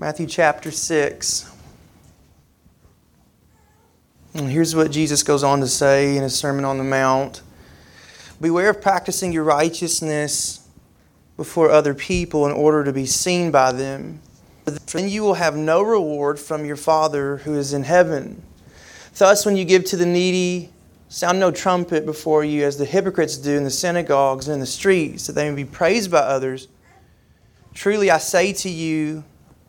Matthew chapter 6. And here's what Jesus goes on to say in his Sermon on the Mount Beware of practicing your righteousness before other people in order to be seen by them. Then you will have no reward from your Father who is in heaven. Thus, when you give to the needy, sound no trumpet before you, as the hypocrites do in the synagogues and in the streets, that they may be praised by others. Truly, I say to you,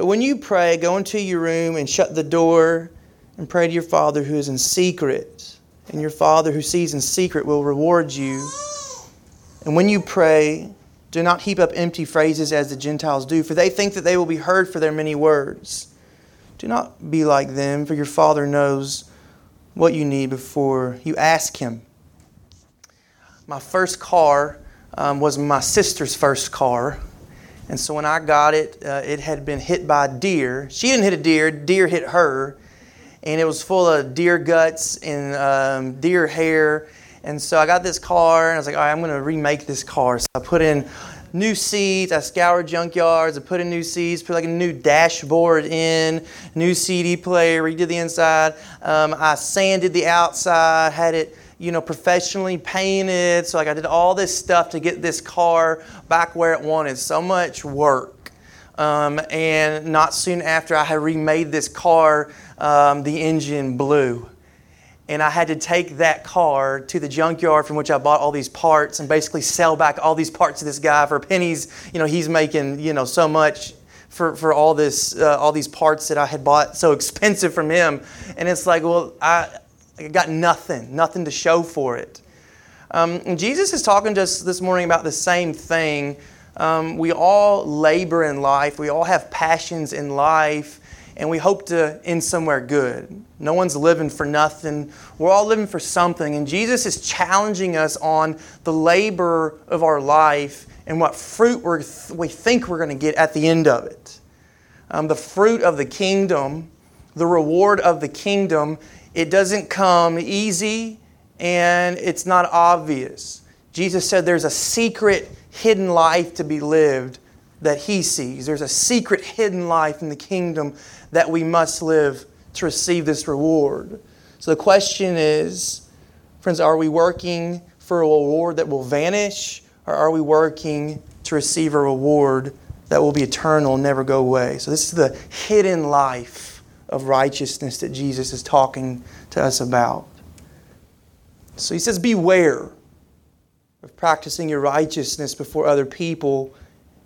But when you pray, go into your room and shut the door and pray to your Father who is in secret. And your Father who sees in secret will reward you. And when you pray, do not heap up empty phrases as the Gentiles do, for they think that they will be heard for their many words. Do not be like them, for your Father knows what you need before you ask Him. My first car um, was my sister's first car. And so when I got it, uh, it had been hit by a deer. She didn't hit a deer, deer hit her. And it was full of deer guts and um, deer hair. And so I got this car, and I was like, all right, I'm going to remake this car. So I put in new seats. I scoured junkyards. I put in new seats, put like a new dashboard in, new CD player, redid the inside. Um, I sanded the outside, had it you know, professionally painted. So like I did all this stuff to get this car back where it wanted. So much work. Um, and not soon after I had remade this car, um, the engine blew. And I had to take that car to the junkyard from which I bought all these parts and basically sell back all these parts to this guy for pennies. You know, he's making, you know, so much for, for all this uh, all these parts that I had bought so expensive from him. And it's like, well, I I got nothing, nothing to show for it. Um, Jesus is talking to us this morning about the same thing. Um, we all labor in life, we all have passions in life, and we hope to end somewhere good. No one's living for nothing. We're all living for something. And Jesus is challenging us on the labor of our life and what fruit we we think we're going to get at the end of it. Um, the fruit of the kingdom, the reward of the kingdom, it doesn't come easy and it's not obvious. Jesus said there's a secret hidden life to be lived that he sees. There's a secret hidden life in the kingdom that we must live to receive this reward. So the question is, friends, are we working for a reward that will vanish or are we working to receive a reward that will be eternal and never go away? So this is the hidden life of righteousness that Jesus is talking to us about. So he says, Beware of practicing your righteousness before other people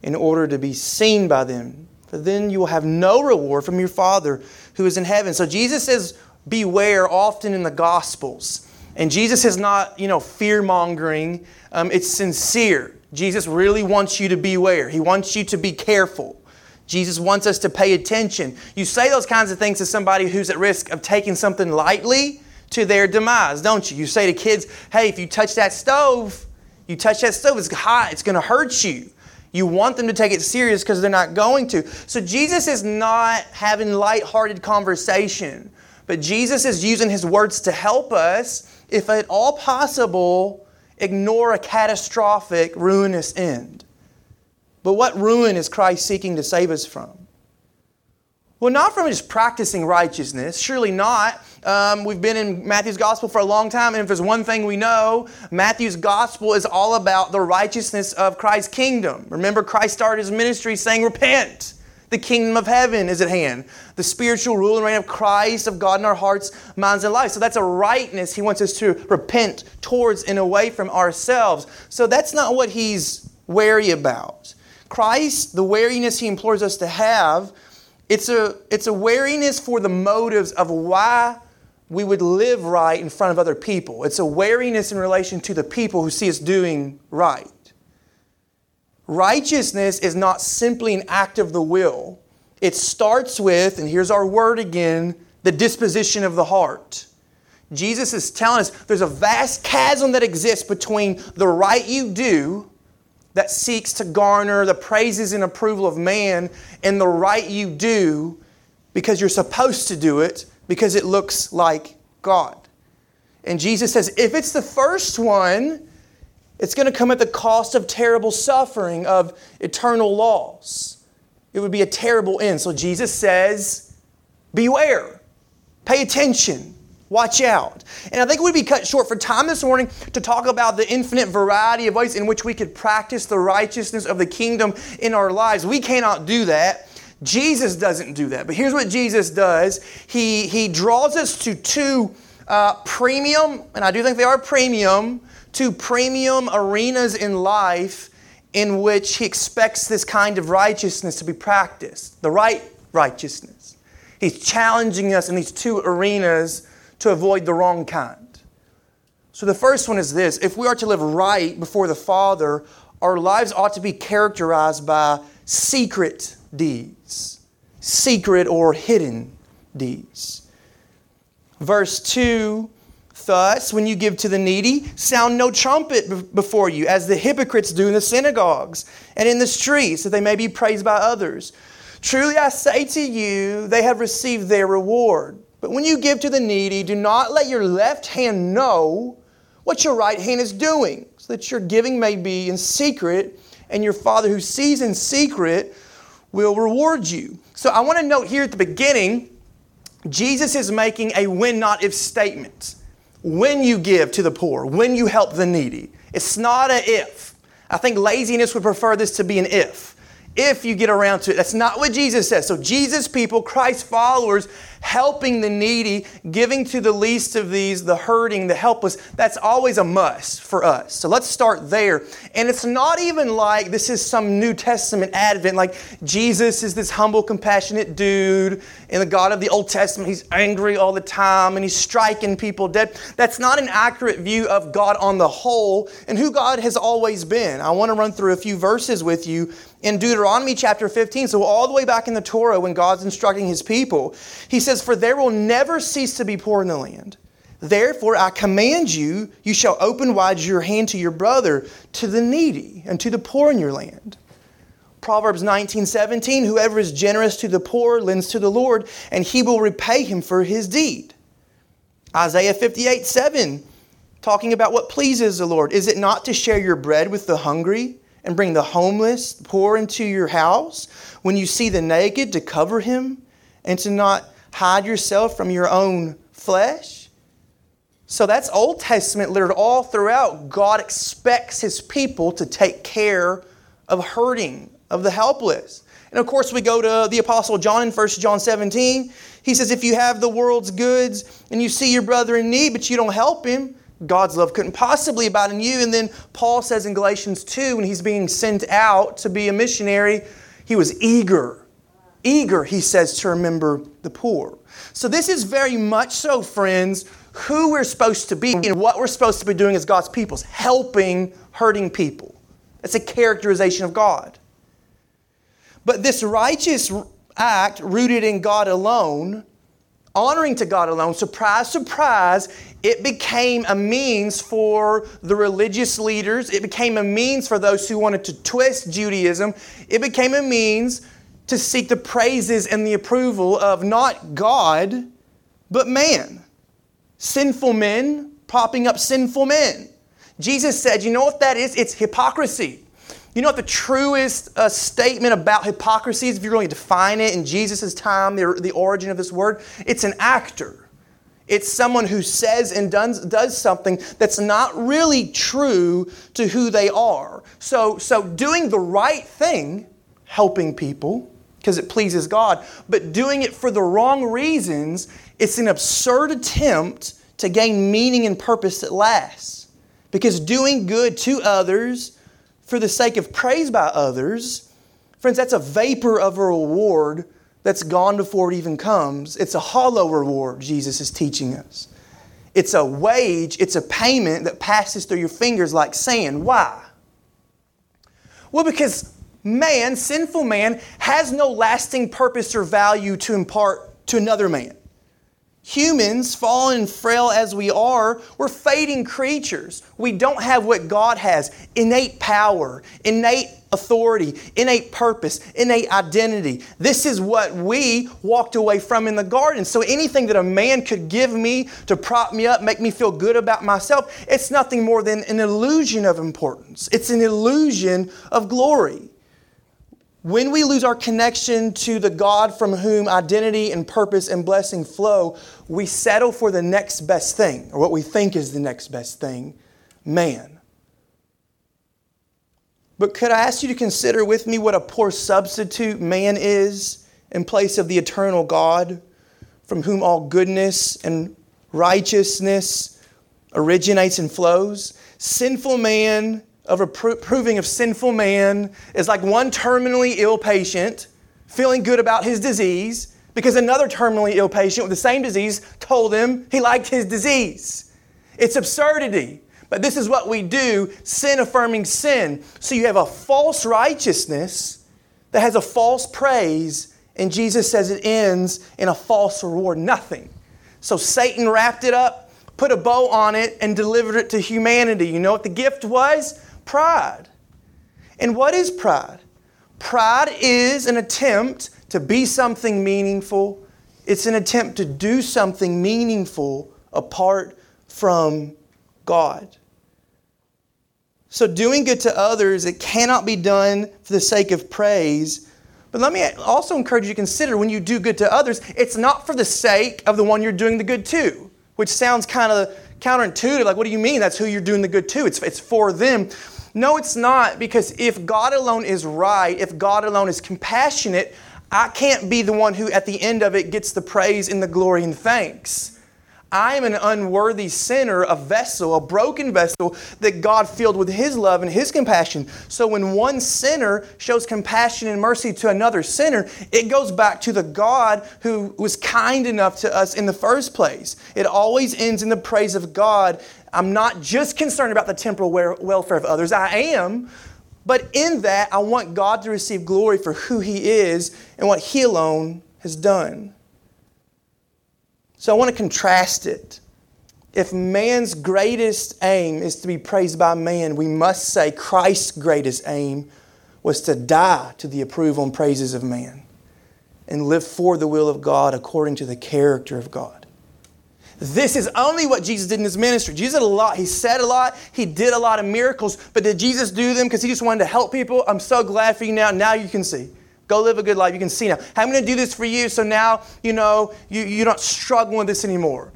in order to be seen by them. For then you will have no reward from your Father who is in heaven. So Jesus says, Beware often in the Gospels. And Jesus is not, you know, fear mongering, um, it's sincere. Jesus really wants you to beware, He wants you to be careful. Jesus wants us to pay attention. You say those kinds of things to somebody who's at risk of taking something lightly to their demise, don't you? You say to kids, hey, if you touch that stove, you touch that stove, it's hot, it's going to hurt you. You want them to take it serious because they're not going to. So Jesus is not having light-hearted conversation, but Jesus is using his words to help us, if at all possible, ignore a catastrophic, ruinous end. But what ruin is Christ seeking to save us from? Well, not from just practicing righteousness, surely not. Um, we've been in Matthew's gospel for a long time, and if there's one thing we know, Matthew's gospel is all about the righteousness of Christ's kingdom. Remember, Christ started his ministry saying, Repent. The kingdom of heaven is at hand. The spiritual rule and reign of Christ, of God in our hearts, minds, and lives. So that's a rightness he wants us to repent towards and away from ourselves. So that's not what he's wary about. Christ, the wariness he implores us to have, it's a, it's a wariness for the motives of why we would live right in front of other people. It's a wariness in relation to the people who see us doing right. Righteousness is not simply an act of the will. It starts with, and here's our word again, the disposition of the heart. Jesus is telling us there's a vast chasm that exists between the right you do that seeks to garner the praises and approval of man and the right you do because you're supposed to do it because it looks like God. And Jesus says, if it's the first one, it's going to come at the cost of terrible suffering, of eternal loss. It would be a terrible end. So Jesus says, beware, pay attention, watch out. And I think we'd be cut short for time this morning to talk about the infinite variety of ways in which we could practice the righteousness of the kingdom in our lives. We cannot do that. Jesus doesn't do that. But here's what Jesus does He, he draws us to two uh, premium, and I do think they are premium, two premium arenas in life in which He expects this kind of righteousness to be practiced the right righteousness. He's challenging us in these two arenas to avoid the wrong kind. So the first one is this if we are to live right before the Father, our lives ought to be characterized by secret deeds, secret or hidden deeds. Verse 2 Thus, when you give to the needy, sound no trumpet before you, as the hypocrites do in the synagogues and in the streets, that they may be praised by others. Truly I say to you, they have received their reward. But when you give to the needy, do not let your left hand know what your right hand is doing, so that your giving may be in secret, and your Father who sees in secret will reward you. So I want to note here at the beginning, Jesus is making a when not if statement. When you give to the poor, when you help the needy. It's not a if. I think laziness would prefer this to be an if. If you get around to it. That's not what Jesus says. So, Jesus people, Christ followers, helping the needy, giving to the least of these, the hurting, the helpless, that's always a must for us. So let's start there. And it's not even like this is some New Testament advent, like Jesus is this humble, compassionate dude, and the God of the Old Testament, he's angry all the time and he's striking people dead. That's not an accurate view of God on the whole and who God has always been. I want to run through a few verses with you in Deuteronomy chapter 15, so all the way back in the Torah when God's instructing his people. He says, For there will never cease to be poor in the land. Therefore, I command you, you shall open wide your hand to your brother, to the needy, and to the poor in your land. Proverbs 19, 17, whoever is generous to the poor lends to the Lord, and he will repay him for his deed. Isaiah 58, 7, talking about what pleases the Lord. Is it not to share your bread with the hungry? and bring the homeless, the poor into your house, when you see the naked, to cover him, and to not hide yourself from your own flesh? So that's Old Testament littered all throughout. God expects his people to take care of hurting, of the helpless. And of course, we go to the Apostle John in 1 John 17. He says, If you have the world's goods and you see your brother in need, but you don't help him, God's love couldn't possibly abide in you. And then Paul says in Galatians 2, when he's being sent out to be a missionary, he was eager. Eager, he says, to remember the poor. So, this is very much so, friends, who we're supposed to be and what we're supposed to be doing as God's people, helping hurting people. That's a characterization of God. But this righteous act, rooted in God alone, honoring to God alone, surprise, surprise, it became a means for the religious leaders. It became a means for those who wanted to twist Judaism. It became a means to seek the praises and the approval of not God, but man. Sinful men propping up sinful men. Jesus said, You know what that is? It's hypocrisy. You know what the truest uh, statement about hypocrisy is, if you're going to define it in Jesus' time, the, the origin of this word? It's an actor. It's someone who says and does, does something that's not really true to who they are. So, so doing the right thing, helping people, because it pleases God, but doing it for the wrong reasons, it's an absurd attempt to gain meaning and purpose that lasts. Because doing good to others for the sake of praise by others, friends, that's a vapor of a reward that's gone before it even comes. It's a hollow reward, Jesus is teaching us. It's a wage, it's a payment that passes through your fingers like sand. Why? Well, because man, sinful man, has no lasting purpose or value to impart to another man. Humans, fallen and frail as we are, we're fading creatures. We don't have what God has innate power, innate authority, innate purpose, innate identity. This is what we walked away from in the garden. So anything that a man could give me to prop me up, make me feel good about myself, it's nothing more than an illusion of importance. It's an illusion of glory. When we lose our connection to the God from whom identity and purpose and blessing flow, we settle for the next best thing, or what we think is the next best thing man. But could I ask you to consider with me what a poor substitute man is in place of the eternal God from whom all goodness and righteousness originates and flows? Sinful man of approving of sinful man is like one terminally ill patient feeling good about his disease because another terminally ill patient with the same disease told him he liked his disease. It's absurdity. But this is what we do sin affirming sin. So you have a false righteousness that has a false praise, and Jesus says it ends in a false reward nothing. So Satan wrapped it up, put a bow on it, and delivered it to humanity. You know what the gift was? Pride. And what is pride? Pride is an attempt to be something meaningful. It's an attempt to do something meaningful apart from God. So, doing good to others, it cannot be done for the sake of praise. But let me also encourage you to consider when you do good to others, it's not for the sake of the one you're doing the good to, which sounds kind of counterintuitive. Like, what do you mean that's who you're doing the good to? It's, it's for them. No, it's not, because if God alone is right, if God alone is compassionate, I can't be the one who at the end of it gets the praise and the glory and thanks. I am an unworthy sinner, a vessel, a broken vessel that God filled with His love and His compassion. So when one sinner shows compassion and mercy to another sinner, it goes back to the God who was kind enough to us in the first place. It always ends in the praise of God. I'm not just concerned about the temporal welfare of others, I am. But in that, I want God to receive glory for who He is and what He alone has done. So I want to contrast it. If man's greatest aim is to be praised by man, we must say Christ's greatest aim was to die to the approval and praises of man and live for the will of God according to the character of God. This is only what Jesus did in his ministry. Jesus did a lot. He said a lot. He did a lot of miracles. But did Jesus do them because he just wanted to help people? I'm so glad for you now. Now you can see. Go live a good life. You can see now. I'm going to do this for you so now, you know, you, you're not struggling with this anymore.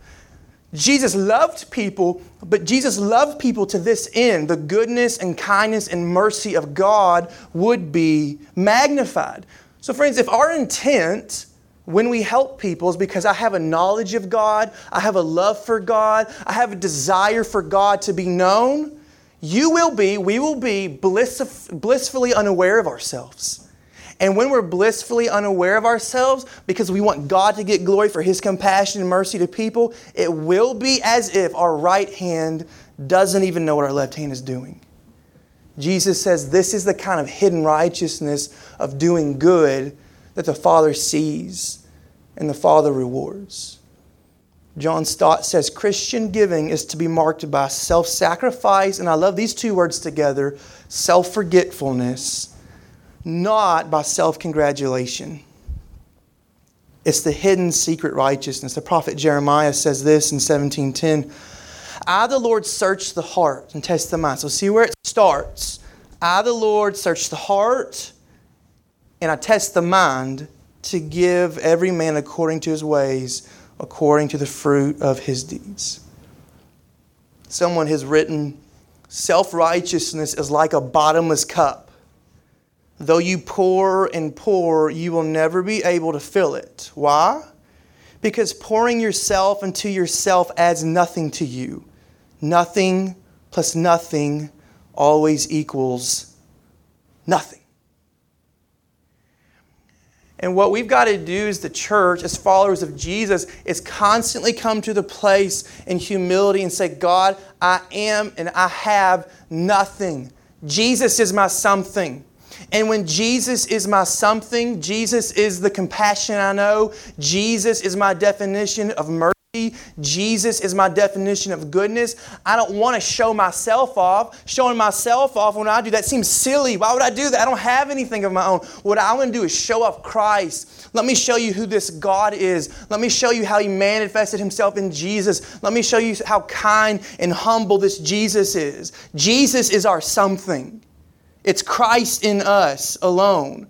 Jesus loved people, but Jesus loved people to this end. The goodness and kindness and mercy of God would be magnified. So, friends, if our intent when we help people is because I have a knowledge of God, I have a love for God, I have a desire for God to be known, you will be, we will be bliss, blissfully unaware of ourselves. And when we're blissfully unaware of ourselves because we want God to get glory for His compassion and mercy to people, it will be as if our right hand doesn't even know what our left hand is doing. Jesus says this is the kind of hidden righteousness of doing good that the Father sees and the Father rewards. John Stott says Christian giving is to be marked by self sacrifice, and I love these two words together self forgetfulness not by self congratulation. It's the hidden secret righteousness. The prophet Jeremiah says this in 1710 I, the Lord, search the heart and test the mind. So, see where it starts. I, the Lord, search the heart and I test the mind to give every man according to his ways, according to the fruit of his deeds. Someone has written, Self righteousness is like a bottomless cup Though you pour and pour, you will never be able to fill it. Why? Because pouring yourself into yourself adds nothing to you. Nothing plus nothing always equals nothing. And what we've got to do as the church, as followers of Jesus, is constantly come to the place in humility and say, God, I am and I have nothing. Jesus is my something. And when Jesus is my something, Jesus is the compassion I know, Jesus is my definition of mercy Jesus is my definition of goodness. I don't want to show myself off. Showing myself off when I do that seems silly. Why would I do that? I don't have anything of my own. What I want to do is show off Christ. Let me show you who this God is. Let me show you how He manifested Himself in Jesus. Let me show you how kind and humble this Jesus is. Jesus is our something, it's Christ in us alone.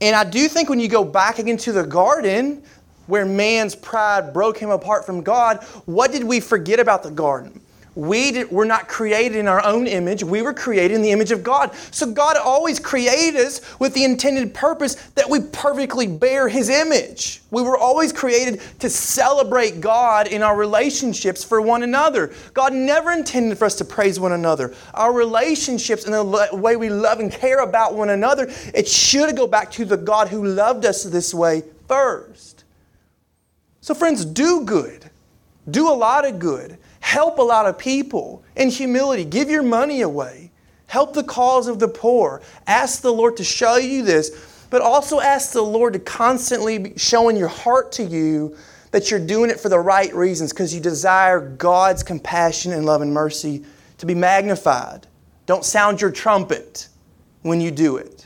And I do think when you go back again to the garden, where man's pride broke him apart from God, what did we forget about the garden? We did, were not created in our own image. We were created in the image of God. So God always created us with the intended purpose that we perfectly bear His image. We were always created to celebrate God in our relationships for one another. God never intended for us to praise one another. Our relationships and the way we love and care about one another, it should go back to the God who loved us this way first. So, friends, do good. Do a lot of good. Help a lot of people in humility. Give your money away. Help the cause of the poor. Ask the Lord to show you this, but also ask the Lord to constantly be showing your heart to you that you're doing it for the right reasons because you desire God's compassion and love and mercy to be magnified. Don't sound your trumpet when you do it.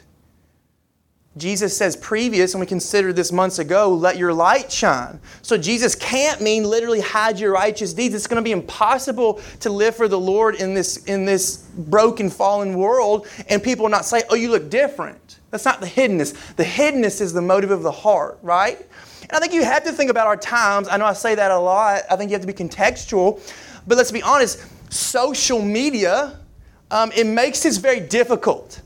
Jesus says previous, and we considered this months ago, let your light shine. So Jesus can't mean literally hide your righteous deeds. It's going to be impossible to live for the Lord in this, in this broken, fallen world, and people not say, oh, you look different. That's not the hiddenness. The hiddenness is the motive of the heart, right? And I think you have to think about our times. I know I say that a lot. I think you have to be contextual. But let's be honest, social media, um, it makes this very difficult.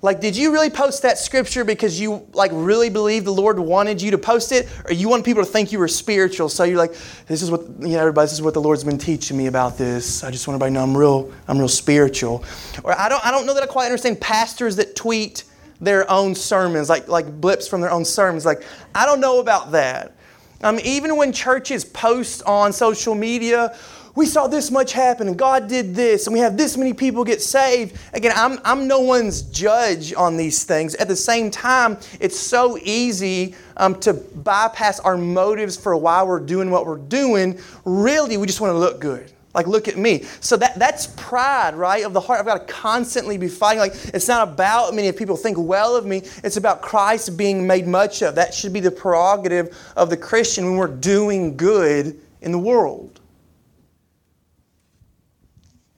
Like, did you really post that scripture because you like really believe the Lord wanted you to post it, or you want people to think you were spiritual? So you're like, this is what you know, everybody. This is what the Lord's been teaching me about this. I just want everybody to know I'm real. I'm real spiritual. Or I don't. I don't know that I quite understand pastors that tweet their own sermons, like like blips from their own sermons. Like, I don't know about that. Um, even when churches post on social media we saw this much happen and God did this and we have this many people get saved. Again, I'm, I'm no one's judge on these things. At the same time, it's so easy um, to bypass our motives for why we're doing what we're doing. Really, we just want to look good. Like, look at me. So that, that's pride, right, of the heart. I've got to constantly be fighting. Like, it's not about me if people think well of me. It's about Christ being made much of. That should be the prerogative of the Christian when we're doing good in the world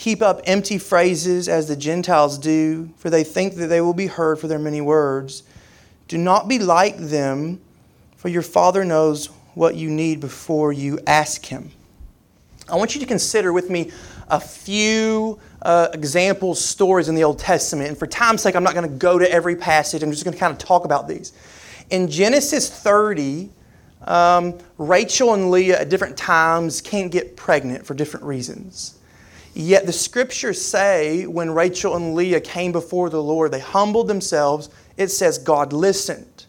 heap up empty phrases as the Gentiles do, for they think that they will be heard for their many words. Do not be like them, for your Father knows what you need before you ask Him. I want you to consider with me a few uh, examples, stories in the Old Testament. And for time's sake, I'm not going to go to every passage. I'm just going to kind of talk about these. In Genesis 30, um, Rachel and Leah at different times can't get pregnant for different reasons. Yet the scriptures say when Rachel and Leah came before the Lord, they humbled themselves. It says God listened.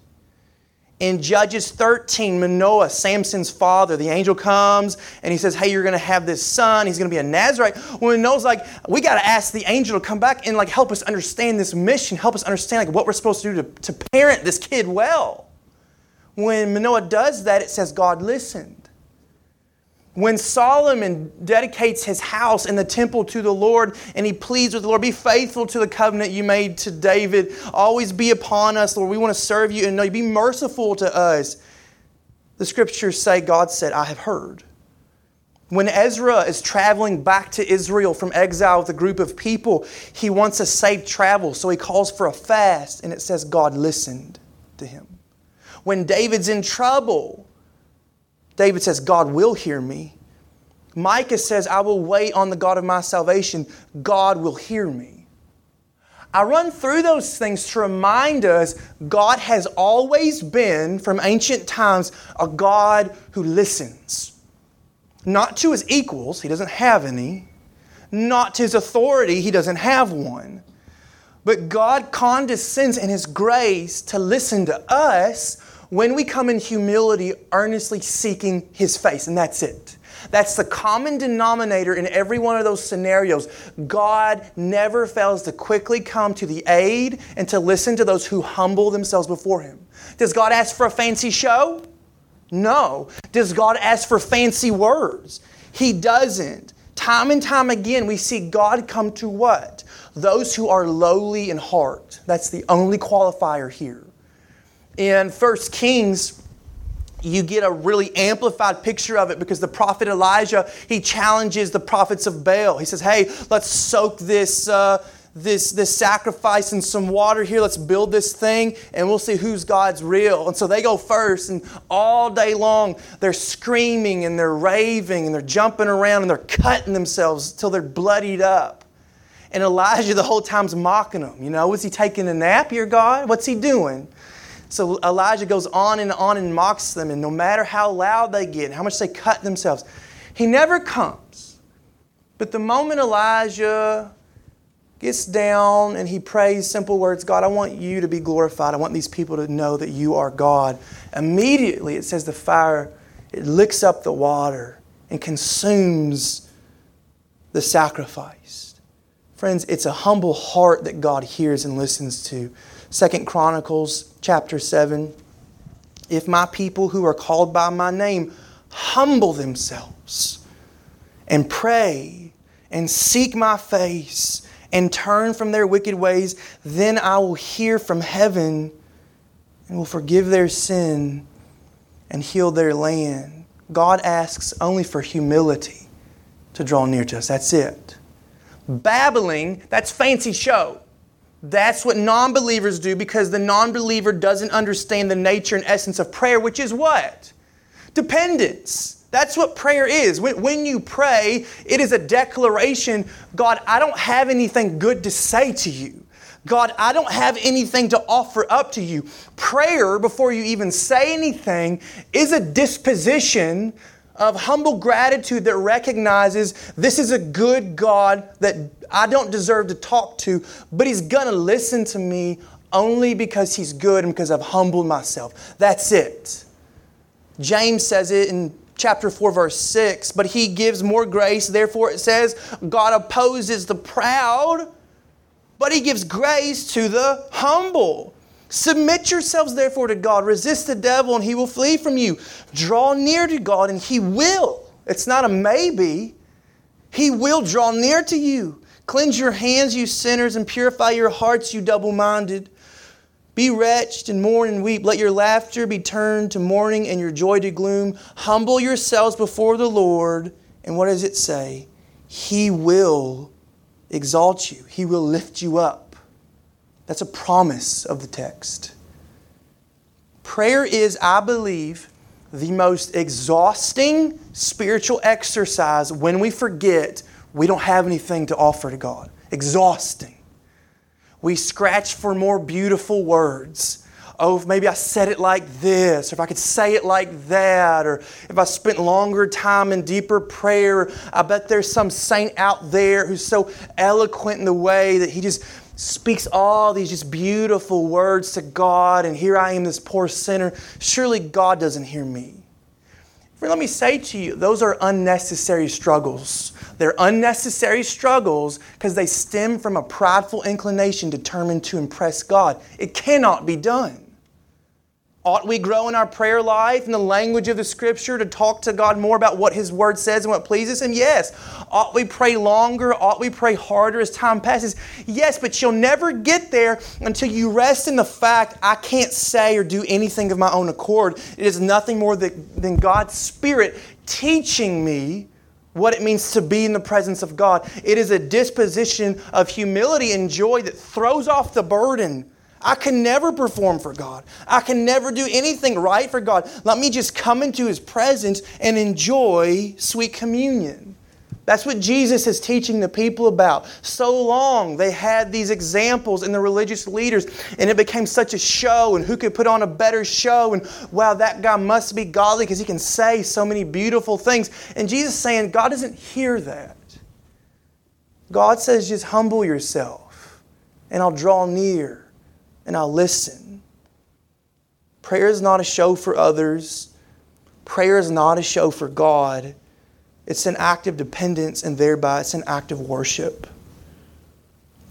In Judges 13, Manoah, Samson's father, the angel comes and he says, Hey, you're going to have this son. He's going to be a Nazarite. Well, Manoah's like, We got to ask the angel to come back and like help us understand this mission, help us understand like what we're supposed to do to, to parent this kid well. When Manoah does that, it says God listened. When Solomon dedicates his house and the temple to the Lord and he pleads with the Lord, be faithful to the covenant you made to David. Always be upon us, Lord. We want to serve you and know you. Be merciful to us. The scriptures say, God said, I have heard. When Ezra is traveling back to Israel from exile with a group of people, he wants a safe travel, so he calls for a fast, and it says God listened to him. When David's in trouble, David says, God will hear me. Micah says, I will wait on the God of my salvation. God will hear me. I run through those things to remind us God has always been, from ancient times, a God who listens. not to his equals, he doesn't have any, not to his authority, he doesn't have one. But God condescends in his grace to listen to us when we come in humility, earnestly seeking his face, and that's it. That's the common denominator in every one of those scenarios. God never fails to quickly come to the aid and to listen to those who humble themselves before Him. Does God ask for a fancy show? No. Does God ask for fancy words? He doesn't. Time and time again, we see God come to what? Those who are lowly in heart. That's the only qualifier here. In 1 Kings, you get a really amplified picture of it because the prophet Elijah, he challenges the prophets of Baal. He says, hey, let's soak this. Uh, this, this sacrifice and some water here. Let's build this thing and we'll see who's God's real. And so they go first, and all day long they're screaming and they're raving and they're jumping around and they're cutting themselves till they're bloodied up. And Elijah the whole time's mocking them. You know, was he taking a nap, your God? What's he doing? So Elijah goes on and on and mocks them, and no matter how loud they get, how much they cut themselves, he never comes. But the moment Elijah gets down and he prays simple words God, I want you to be glorified. I want these people to know that you are God. Immediately, it says the fire, it licks up the water and consumes the sacrifice. Friends, it's a humble heart that God hears and listens to. Second Chronicles chapter 7. If my people who are called by my name humble themselves and pray and seek my face and turn from their wicked ways, then I will hear from heaven and will forgive their sin and heal their land. God asks only for humility to draw near to us. That's it. Babbling, that's fancy show. That's what non believers do because the non believer doesn't understand the nature and essence of prayer, which is what? Dependence. That's what prayer is. When, when you pray, it is a declaration God, I don't have anything good to say to you. God, I don't have anything to offer up to you. Prayer, before you even say anything, is a disposition of humble gratitude that recognizes this is a good God that I don't deserve to talk to, but He's going to listen to me only because He's good and because I've humbled myself. That's it. James says it in chapter 4, verse 6. But he gives more grace. Therefore, it says, God opposes the proud, but he gives grace to the humble. Submit yourselves, therefore, to God. Resist the devil, and he will flee from you. Draw near to God, and he will. It's not a maybe. He will draw near to you. Cleanse your hands, you sinners, and purify your hearts, you double minded. Be wretched and mourn and weep. Let your laughter be turned to mourning and your joy to gloom. Humble yourselves before the Lord. And what does it say? He will exalt you, He will lift you up. That's a promise of the text. Prayer is, I believe, the most exhausting spiritual exercise when we forget we don't have anything to offer to God. Exhausting we scratch for more beautiful words. Oh, if maybe I said it like this, or if I could say it like that, or if I spent longer time in deeper prayer, I bet there's some saint out there who's so eloquent in the way that he just speaks all these just beautiful words to God, and here I am, this poor sinner. Surely God doesn't hear me. Let me say to you, those are unnecessary struggles. They're unnecessary struggles because they stem from a prideful inclination determined to impress God. It cannot be done. Ought we grow in our prayer life in the language of the Scripture to talk to God more about what His Word says and what pleases Him? Yes. Ought we pray longer? Ought we pray harder as time passes? Yes, but you'll never get there until you rest in the fact I can't say or do anything of my own accord. It is nothing more than God's Spirit teaching me what it means to be in the presence of God. It is a disposition of humility and joy that throws off the burden I can never perform for God. I can never do anything right for God. Let me just come into His presence and enjoy sweet communion. That's what Jesus is teaching the people about. So long they had these examples in the religious leaders, and it became such a show, and who could put on a better show? And wow, that guy must be godly because he can say so many beautiful things. And Jesus saying, God doesn't hear that. God says, just humble yourself, and I'll draw near, and I'll listen. Prayer is not a show for others, prayer is not a show for God. It's an act of dependence, and thereby it's an act of worship.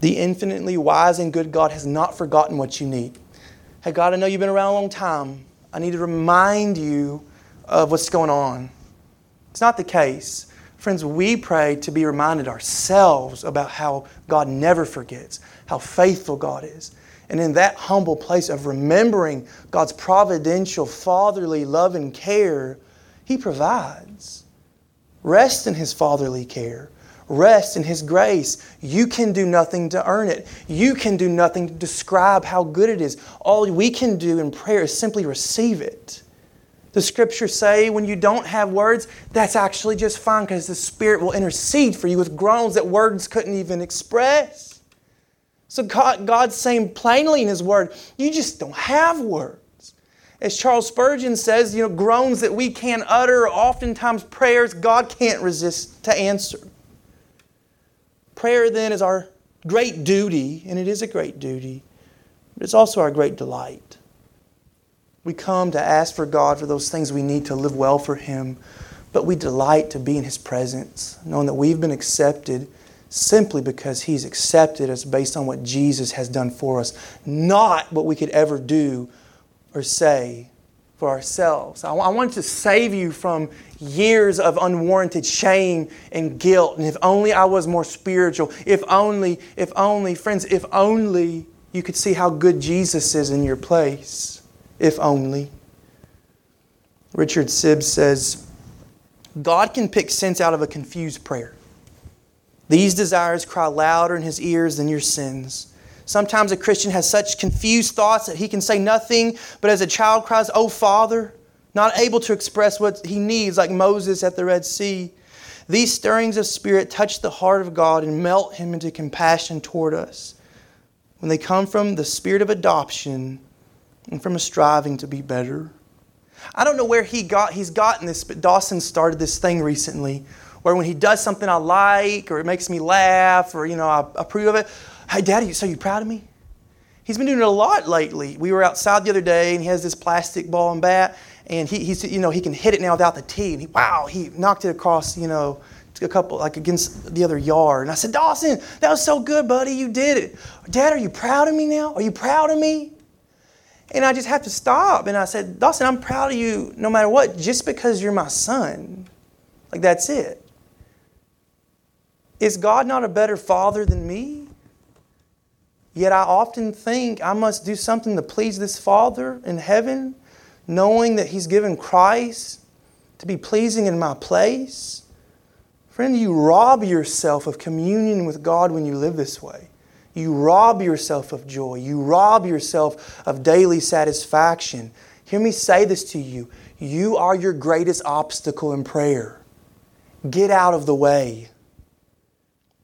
The infinitely wise and good God has not forgotten what you need. Hey, God, I know you've been around a long time. I need to remind you of what's going on. It's not the case. Friends, we pray to be reminded ourselves about how God never forgets, how faithful God is. And in that humble place of remembering God's providential, fatherly love and care, He provides. Rest in His fatherly care. Rest in His grace. You can do nothing to earn it. You can do nothing to describe how good it is. All we can do in prayer is simply receive it. The scriptures say when you don't have words, that's actually just fine because the Spirit will intercede for you with groans that words couldn't even express. So God, God's saying plainly in His Word, you just don't have words. As Charles Spurgeon says, you know, groans that we can't utter, oftentimes prayers God can't resist to answer. Prayer then is our great duty, and it is a great duty, but it's also our great delight. We come to ask for God for those things we need to live well for Him, but we delight to be in His presence, knowing that we've been accepted simply because He's accepted us based on what Jesus has done for us, not what we could ever do or say for ourselves. I want to save you from years of unwarranted shame and guilt. And if only I was more spiritual, if only, if only, friends, if only you could see how good Jesus is in your place. If only. Richard Sibbes says, God can pick sense out of a confused prayer. These desires cry louder in his ears than your sins. Sometimes a Christian has such confused thoughts that he can say nothing, but as a child cries, Oh, Father, not able to express what he needs, like Moses at the Red Sea. These stirrings of spirit touch the heart of God and melt him into compassion toward us when they come from the spirit of adoption and from a striving to be better. I don't know where he got he's gotten this, but Dawson started this thing recently where when he does something I like or it makes me laugh or you know I approve of it, Hey, Daddy, so you proud of me? He's been doing it a lot lately. We were outside the other day, and he has this plastic ball and bat, and he, he's, you know, he can hit it now without the tee. And he, wow, he knocked it across, you know, a couple, like against the other yard. And I said, Dawson, that was so good, buddy. You did it. Dad, are you proud of me now? Are you proud of me? And I just have to stop. And I said, Dawson, I'm proud of you no matter what, just because you're my son. Like, that's it. Is God not a better father than me? Yet I often think I must do something to please this Father in heaven, knowing that He's given Christ to be pleasing in my place. Friend, you rob yourself of communion with God when you live this way. You rob yourself of joy. You rob yourself of daily satisfaction. Hear me say this to you. You are your greatest obstacle in prayer. Get out of the way.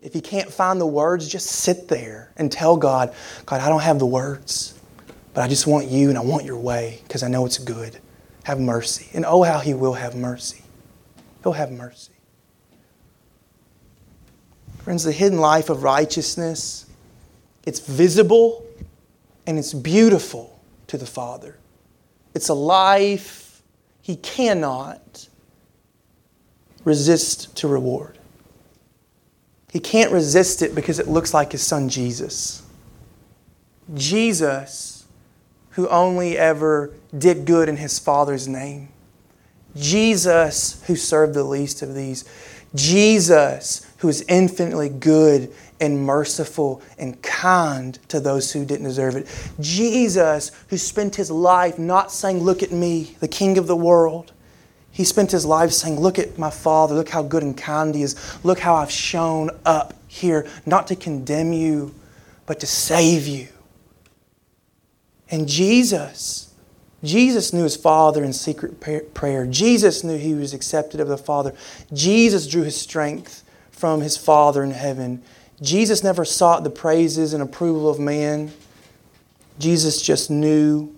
If you can't find the words, just sit there and tell God, God, I don't have the words, but I just want you and I want your way because I know it's good. Have mercy. And oh, how He will have mercy. He'll have mercy. Friends, the hidden life of righteousness, it's visible and it's beautiful to the Father. It's a life He cannot resist to reward. He can't resist it because it looks like his son Jesus. Jesus, who only ever did good in his Father's name. Jesus, who served the least of these. Jesus, who is infinitely good and merciful and kind to those who didn't deserve it. Jesus, who spent his life not saying, Look at me, the King of the world, he spent his life saying, Look at my Father, look how good and kind He is, look how I've shown up here, not to condemn you, but to save you. And Jesus, Jesus knew his Father in secret prayer. Jesus knew he was accepted of the Father. Jesus drew his strength from his Father in heaven. Jesus never sought the praises and approval of man. Jesus just knew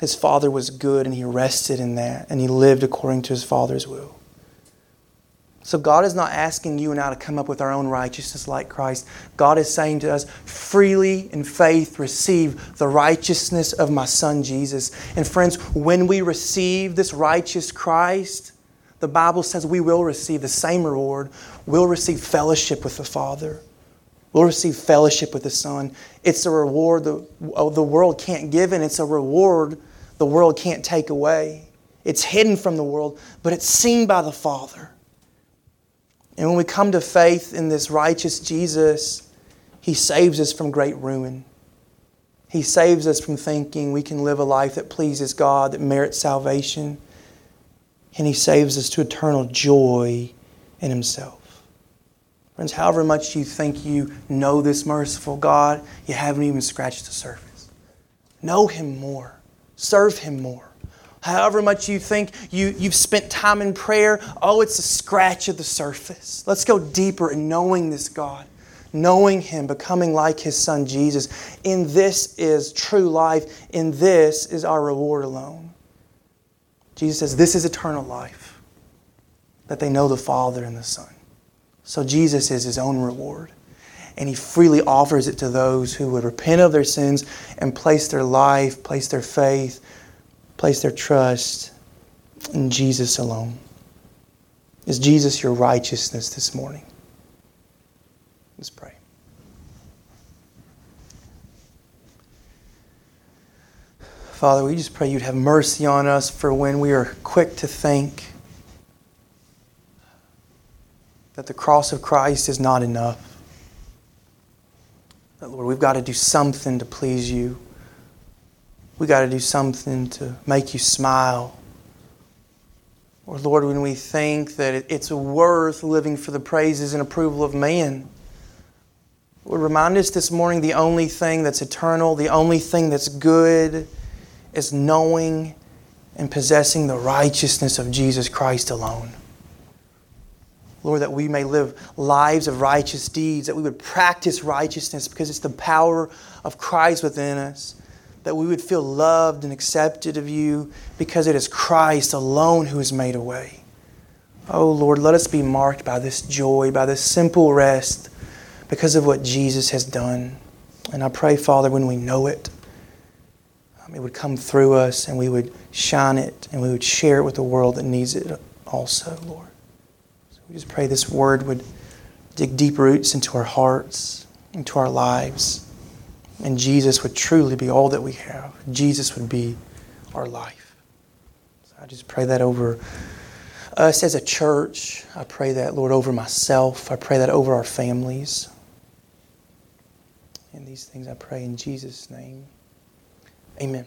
his Father was good and he rested in that and he lived according to his Father's will. So God is not asking you and I to come up with our own righteousness like Christ. God is saying to us, freely in faith receive the righteousness of my Son Jesus. And friends, when we receive this righteous Christ, the Bible says we will receive the same reward. We'll receive fellowship with the Father. We'll receive fellowship with the Son. It's a reward the, the world can't give, and it's a reward the world can't take away. It's hidden from the world, but it's seen by the Father. And when we come to faith in this righteous Jesus, He saves us from great ruin. He saves us from thinking we can live a life that pleases God, that merits salvation. And He saves us to eternal joy in Himself. Friends, however much you think you know this merciful God, you haven't even scratched the surface. Know Him more, serve Him more. However much you think you, you've spent time in prayer, oh, it's a scratch of the surface. Let's go deeper in knowing this God, knowing Him, becoming like His Son Jesus. In this is true life, in this is our reward alone. Jesus says, This is eternal life, that they know the Father and the Son. So Jesus is his own reward. And he freely offers it to those who would repent of their sins and place their life, place their faith, place their trust in Jesus alone. Is Jesus your righteousness this morning? Let's pray. Father, we just pray you'd have mercy on us for when we are quick to think that the cross of Christ is not enough. That, Lord, we've got to do something to please you. We've got to do something to make you smile. Or, Lord, when we think that it's worth living for the praises and approval of man, Lord, remind us this morning the only thing that's eternal, the only thing that's good is knowing and possessing the righteousness of Jesus Christ alone. Lord, that we may live lives of righteous deeds, that we would practice righteousness because it's the power of Christ within us, that we would feel loved and accepted of you because it is Christ alone who has made a way. Oh, Lord, let us be marked by this joy, by this simple rest because of what Jesus has done. And I pray, Father, when we know it, um, it would come through us and we would shine it and we would share it with the world that needs it also, Lord. We just pray this word would dig deep roots into our hearts, into our lives, and Jesus would truly be all that we have. Jesus would be our life. So I just pray that over us as a church. I pray that, Lord, over myself. I pray that over our families. And these things I pray in Jesus' name. Amen.